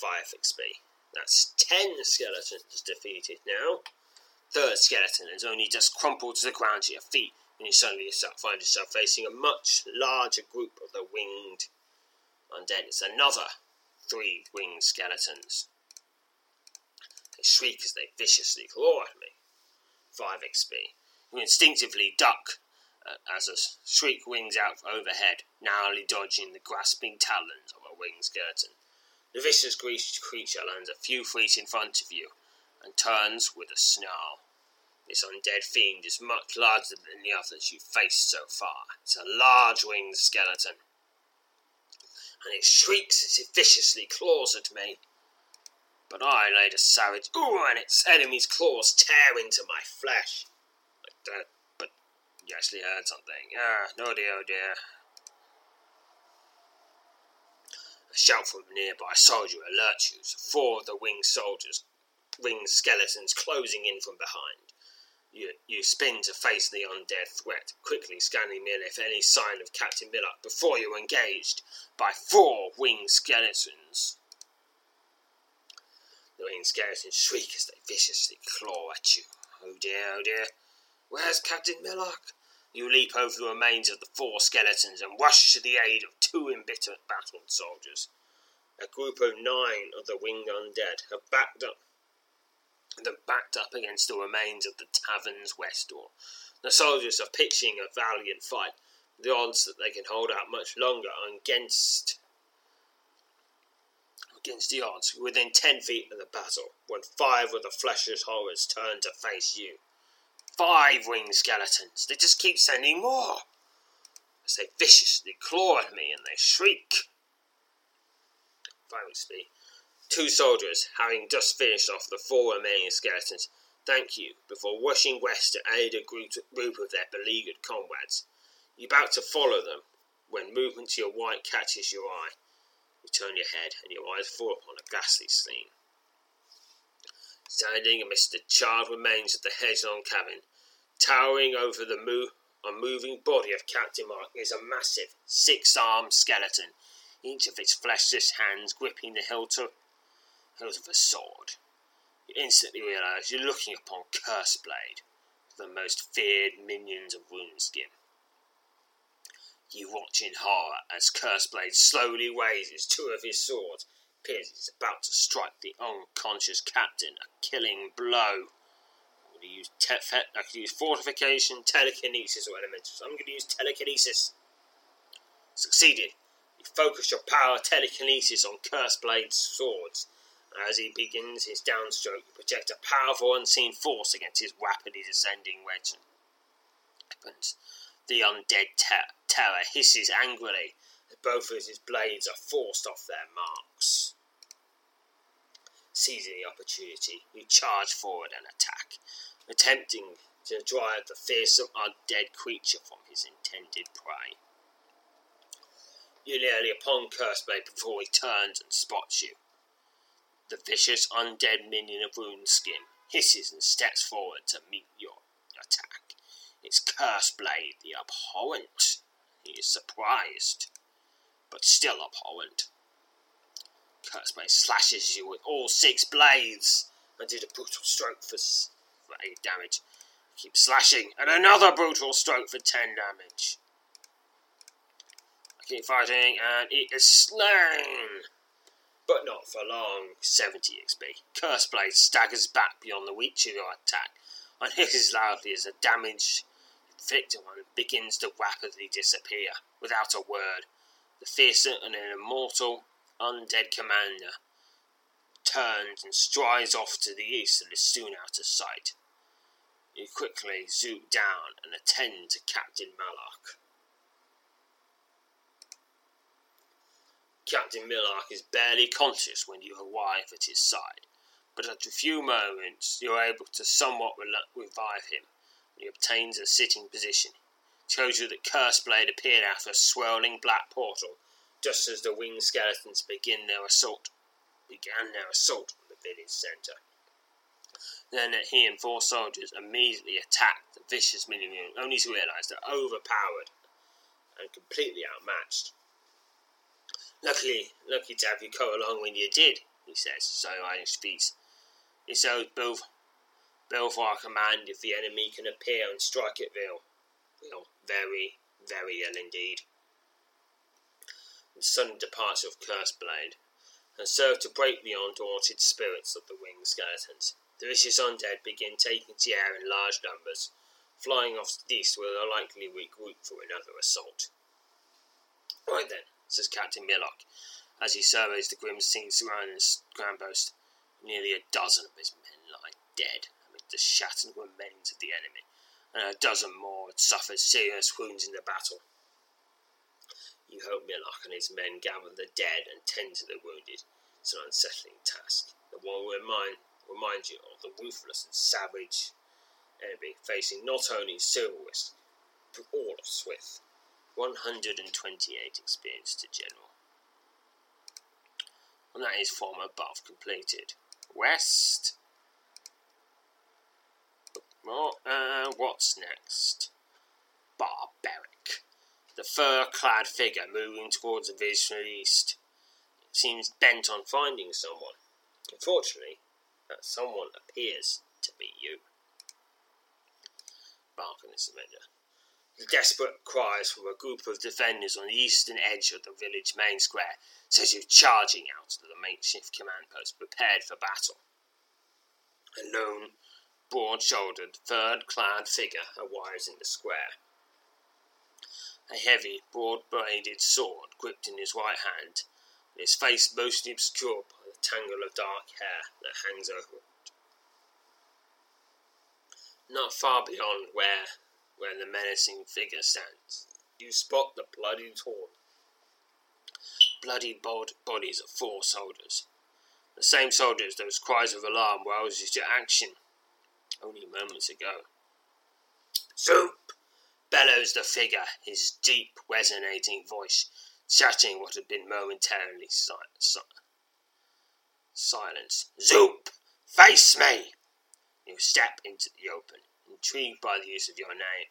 5 XP. That's 10 skeletons defeated now. Third skeleton has only just crumpled to the ground to your feet and you suddenly find yourself facing a much larger group of the winged undead. It's another three winged skeletons. They shriek as they viciously claw at me. 5 XP. You instinctively duck uh, as a shriek wings out overhead, narrowly dodging the grasping talons of a winged skeleton. The vicious creature lands a few feet in front of you and turns with a snarl. This undead fiend is much larger than the others you've faced so far. It's a large winged skeleton. And it shrieks as it viciously claws at me. But I laid a savage, ooh, and its enemy's claws tear into my flesh. Like that, but you actually heard something. Ah, no dear, oh dear. A shout from a nearby soldier alerts you. Four of the winged soldiers, winged skeletons closing in from behind. You, you spin to face the undead threat, quickly scanning merely for any sign of Captain Miller before you are engaged by four winged skeletons. The winged skeletons shriek as they viciously claw at you. Oh dear, oh dear. Where's Captain Millock? You leap over the remains of the four skeletons and rush to the aid of two embittered battled soldiers. A group of nine of the winged undead have backed up them backed up against the remains of the tavern's west door. The soldiers are pitching a valiant fight. The odds that they can hold out much longer are against against the odds within ten feet of the battle, when five of the fleshless horrors turn to face you. Five winged skeletons. They just keep sending more. As they viciously claw at me and they shriek. Speed. Two soldiers, having just finished off the four remaining skeletons, thank you before rushing west to aid a group, group of their beleaguered comrades. You're about to follow them when movement to your right catches your eye. You turn your head and your eyes fall upon a ghastly scene. Standing amidst the charred remains of the Hedgelong cabin, towering over the mo- unmoving body of Captain Mark is a massive, six-armed skeleton, each of its fleshless hands gripping the hilt of hilt of a sword. You instantly realise you're looking upon Curseblade, the most feared minions of Runeskin. You watch in horror as Curseblade slowly raises two of his swords, appears he's about to strike the unconscious captain a killing blow. I'm going to use te- I could use fortification, telekinesis, or elementals. I'm going to use telekinesis. Succeeded. You focus your power telekinesis on cursed Curseblade's swords. As he begins his downstroke, you project a powerful unseen force against his rapidly descending weapons. The undead terror hisses angrily both of his blades are forced off their marks. Seizing the opportunity, you charge forward and attack, attempting to drive the fearsome undead creature from his intended prey. You're nearly upon Curseblade before he turns and spots you. The vicious undead minion of Runeskin hisses and steps forward to meet your attack. It's Curseblade the Abhorrent. He is surprised, but still abhorrent. Curseblade slashes you with all six blades and did a brutal stroke for, for 8 damage. Keep slashing, and another brutal stroke for 10 damage. Keep fighting, and it is slain! But not for long. 70 XP. Curseblade staggers back beyond the reach of your attack and hisses loudly as the damage inflicted on begins to rapidly disappear without a word. The fearsome and immortal undead commander turns and strides off to the east and is soon out of sight. You quickly zoom down and attend to Captain Malak. Captain Millark is barely conscious when you arrive at his side, but after a few moments you are able to somewhat revive him, and he obtains a sitting position. It shows you that Curseblade appeared out of a swirling black portal just as the winged skeletons begin their assault began their assault on the village centre. Then he and four soldiers immediately attacked the vicious minion, only to realise they're overpowered and completely outmatched. Luckily, lucky to have you come along when you did, he says, so on his feet. It's owed both, our command if the enemy can appear and strike at will. Will, very, very ill indeed the sudden departure of Curseblade, and served to break the undaunted spirits of the winged skeletons. The vicious undead begin taking to air in large numbers, flying off to the east where they'll likely regroup for another assault. Right then, says Captain Millock, as he surveys the grim scene surrounding the post. Nearly a dozen of his men lie dead amid the shattered remains of the enemy, and a dozen more had suffered serious wounds in the battle. You hope Millock and his men gather the dead and tend to the wounded. It's an unsettling task. The one will remind, remind you of the ruthless and savage enemy facing not only Silverwhist, but all of Swift. 128 experience to General. And that is from above completed. West. Well, uh, what's next? Barbaric the fur-clad figure moving towards the the east. Seems bent on finding someone. Unfortunately, that someone appears to be you. Barkin is the measure. The desperate cries from a group of defenders on the eastern edge of the village main square says you're charging out to the makeshift command post prepared for battle. A lone, broad-shouldered, fur-clad figure arrives in the square a heavy, broad-bladed sword gripped in his right hand, and his face mostly obscured by the tangle of dark hair that hangs over it. Not far beyond where, where the menacing figure stands, you spot the bloodied horde. Bloody bod- bodies of four soldiers. The same soldiers those cries of alarm roused you to action only moments ago. Soup! Bellows the figure, his deep, resonating voice shutting what had been momentarily si- si- silence. Zoop! Face me! You step into the open, intrigued by the use of your name,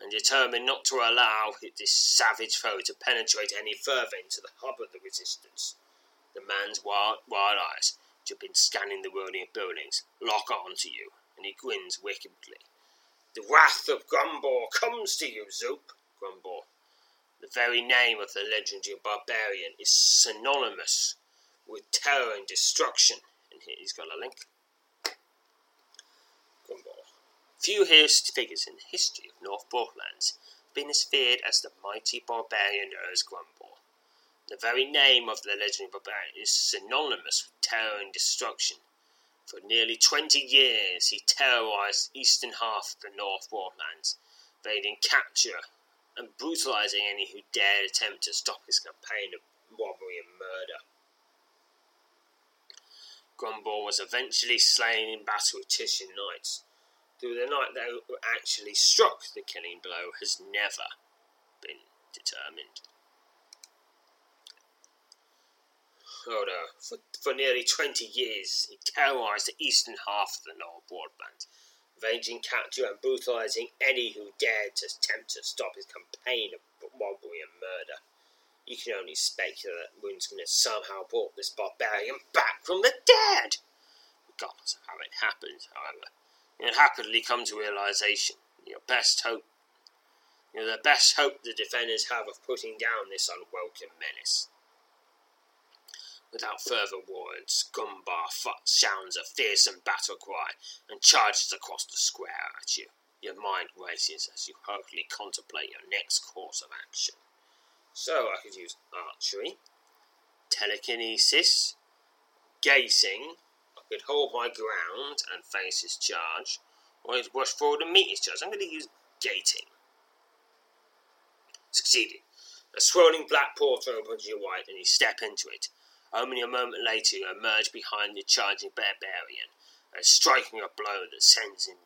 and determined not to allow this savage foe to penetrate any further into the hub of the resistance. The man's wild, wild eyes, which have been scanning the whirling buildings, lock on to you, and he grins wickedly. The wrath of Grumbor comes to you, Zoop, Grumbor. The very name of the legendary barbarian is synonymous with terror and destruction. And here he's got a link. Grumbor. Few figures in the history of North Borderlands have been as feared as the mighty barbarian Urs Grumbor. The very name of the legendary barbarian is synonymous with terror and destruction. For nearly twenty years he terrorized the eastern half of the North Borderlands, evading capture and brutalizing any who dared attempt to stop his campaign of robbery and murder. Grumball was eventually slain in battle with Titian Knights. though the knight that actually struck the killing blow has never been determined. No, for, for nearly 20 years he terrorised the eastern half of the Lower Broadband, raging capture and brutalising any who dared to attempt to stop his campaign of robbery and murder. You can only speculate that Runeskin has somehow brought this barbarian back from the dead. Regardless of how it happened, however, you'll happily come to realization. Your best hope, you're the best hope the defenders have of putting down this unwelcome menace. Without further words, Gumbar sounds a fearsome battle cry and charges across the square at you. Your mind races as you hurriedly contemplate your next course of action. So I could use archery, telekinesis, gazing, I could hold my ground and face his charge, or I'd rush forward and meet his charge. I'm going to use gating. Succeeded. A swirling black portal opens your white and you step into it. Only a moment later you emerge behind the charging barbarian and striking a blow that sends him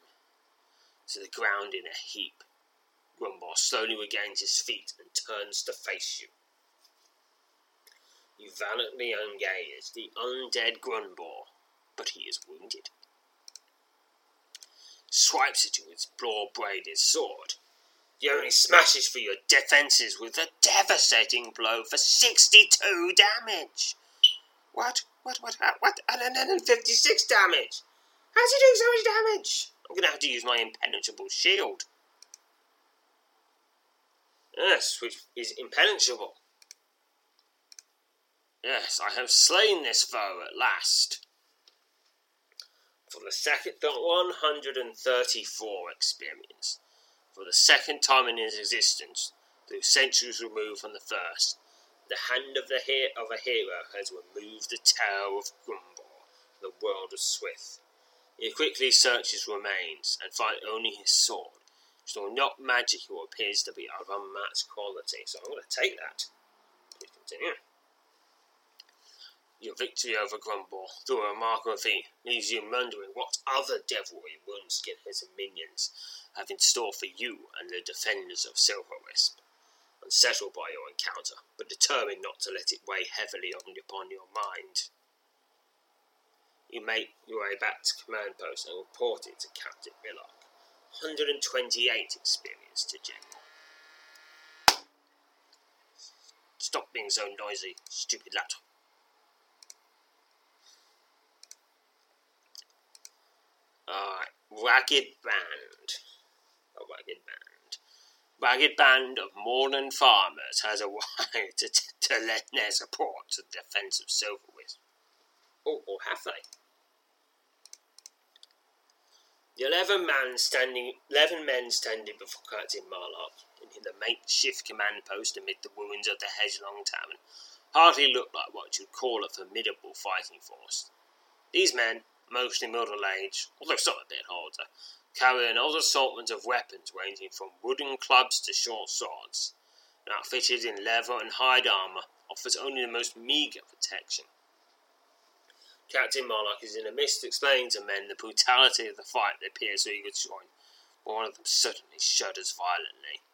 to the ground in a heap. Grumball slowly regains his feet and turns to face you. You valiantly engage the undead Grumball, but he is wounded. Swipes at you with his broad bladed sword. He only smashes for your defences with a devastating blow for 62 damage. What? What? What? What? 156 damage! How's he doing so much damage? I'm gonna have to use my impenetrable shield. Yes, which is impenetrable. Yes, I have slain this foe at last. For the second 134 experience. For the second time in his existence, through centuries removed from the first, the hand of the he- of a hero has removed the terror of Grumball, the world of Swith. He quickly searches remains and finds only his sword, so not magical appears to be of unmatched quality. So I'm going to take that. Please continue. Your victory over Grumball, through a remarkable feat, leaves you wondering what other devilry Runeskin his minions have in store for you and the defenders of Unsettled by your encounter, but determined not to let it weigh heavily on, upon your mind. You make your way back to command post and report it to Captain Millock. 128 experience to General. Stop being so noisy, stupid lad. Alright, Ragged Band. A Ragged Band. Ragged Band of Moorland farmers has arrived *laughs* to, to lend their support to the defence of Silverwisp. Oh, or have they? The eleven men standing, eleven men standing before Captain Marlock in the makeshift command post amid the ruins of the Hedgelong Tavern hardly looked like what you'd call a formidable fighting force. These men, mostly middle aged, although some a bit older, carry an old assortment of weapons ranging from wooden clubs to short swords, and outfitted in leather and hide armour offers only the most meagre protection. Captain Marlock is in a midst of explaining to men the brutality of the fight they appear so eager to join, but one of them suddenly shudders violently.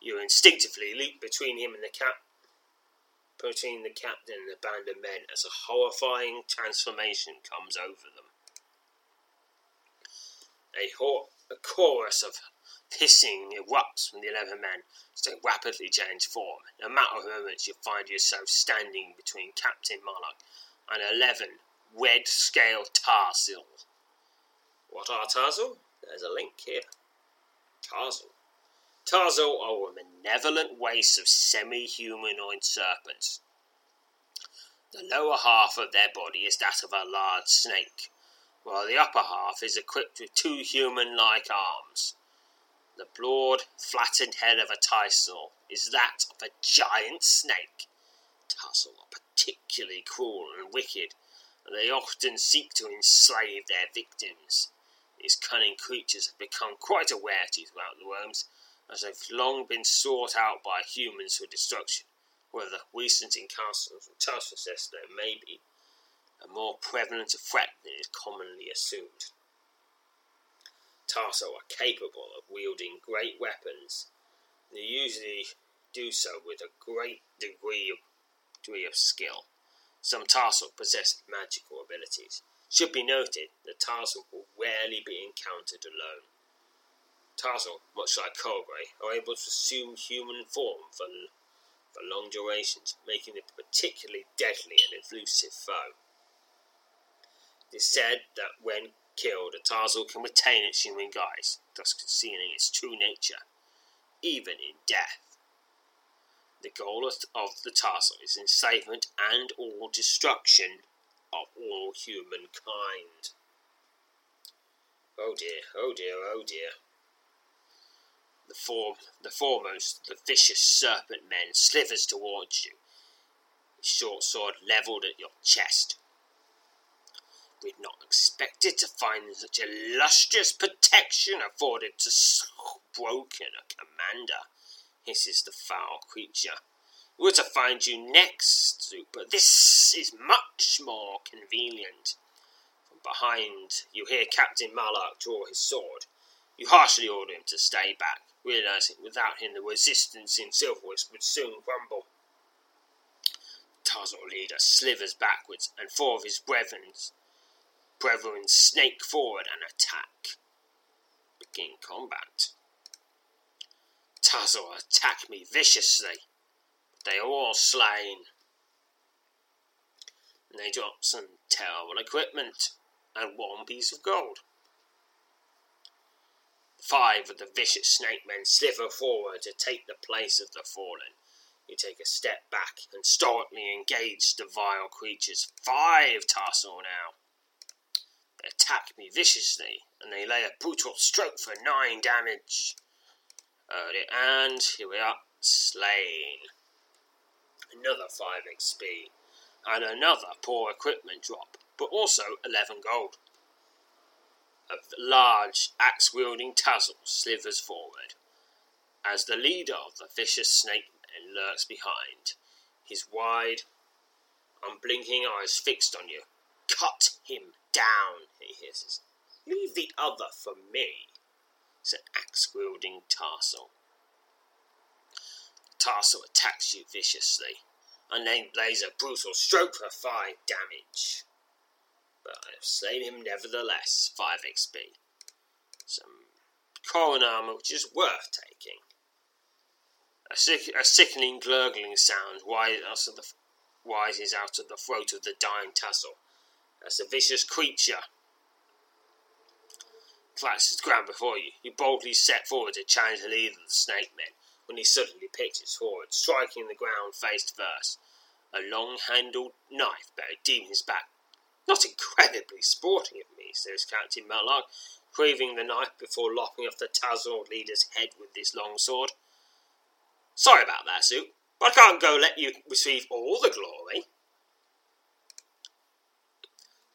You instinctively leap between him and the cap between the captain and the band of men as a horrifying transformation comes over them. A, hor- a chorus of hissing erupts from the eleven men as they rapidly change form. In a matter of moments, you find yourself standing between Captain Marlock and eleven red scale Tarsil. What are Tarsil? There's a link here. Tarsil. Tarsil are a malevolent race of semi humanoid serpents. The lower half of their body is that of a large snake, while the upper half is equipped with two human like arms. The broad, flattened head of a Tarsil is that of a giant snake. Tarsil are particularly cruel and wicked, and they often seek to enslave their victims. These cunning creatures have become quite a rarity throughout the worms, as they've long been sought out by humans for destruction, whether recent encounters with success there may be. A more prevalent threat than is commonly assumed. Tarso are capable of wielding great weapons. They usually do so with a great degree of, degree of skill. Some Tarsal possess magical abilities. It should be noted that Tarsal will rarely be encountered alone. Tarsal, much like Cobra, are able to assume human form for, for long durations, making them a particularly deadly and elusive foe. It is said that when killed, a Tarsal can retain its human guise, thus concealing its true nature, even in death. The goal of the Tarsal is enslavement and all destruction of all humankind. Oh dear, oh dear, oh dear. The form, the foremost, the vicious serpent men slithers towards you, his short sword levelled at your chest. We'd not expected to find such illustrious protection afforded to so broken a commander, hisses the foul creature. We're to find you next, but this is much more convenient. From behind, you hear Captain Malak draw his sword. You harshly order him to stay back, realizing without him the resistance in Silverwest would soon crumble. Tarzan leader slithers backwards, and four of his brethren Brethren snake forward and attack. Begin combat. Tazo attack me viciously. They are all slain. And they drop some terrible equipment and one piece of gold. Five of the vicious snake men slither forward to take the place of the fallen. You take a step back and stoically engage the vile creatures. Five tussle now attack me viciously, and they lay a brutal stroke for nine damage. and here we are, slain. Another 5 XP, and another poor equipment drop, but also 11 gold. A large axe wielding Tazzle slithers forward, as the leader of the vicious snake men lurks behind, his wide, unblinking eyes fixed on you. Cut him down, he hisses. Leave the other for me, said axe wielding Tarsal. Tarsal attacks you viciously, and then lays a brutal stroke for five damage. But I have slain him nevertheless, five XP. Some corin armor which is worth taking. A, sick, a sickening gurgling sound rises out of the throat of the dying Tassel as a vicious creature to the ground before you. You boldly set forward to challenge the leader of the snake men when he suddenly pitches forward, striking the ground face first. A long handled knife buried deep in his back. Not incredibly sporting of me, says Captain Mellark, craving the knife before lopping off the Tazor leader's head with this long sword. Sorry about that, Sue, but I can't go let you receive all the glory.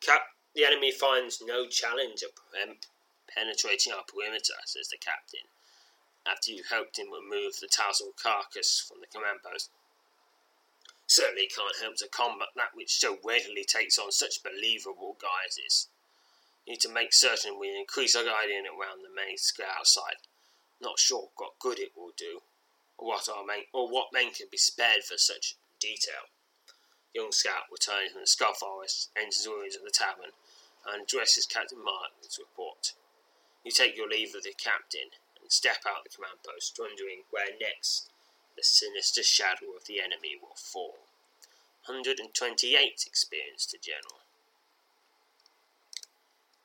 Cap- the enemy finds no challenge of penetrating our perimeter, says the captain, after you helped him remove the tassel carcass from the command post. Certainly can't help to combat that which so readily takes on such believable guises. Need to make certain we increase our guiding around the main square outside. Not sure what good it will do, or what our main, or what men can be spared for such detail. Young Scout returns from the Skull Forest, enters ruins of the tavern, and addresses Captain Martin's report. You take your leave of the captain and step out the command post, wondering where next the sinister shadow of the enemy will fall. 128 experience to General.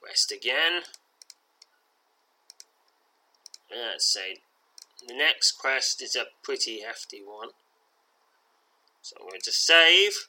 Rest again. Let's say the next quest is a pretty hefty one. So I'm going to save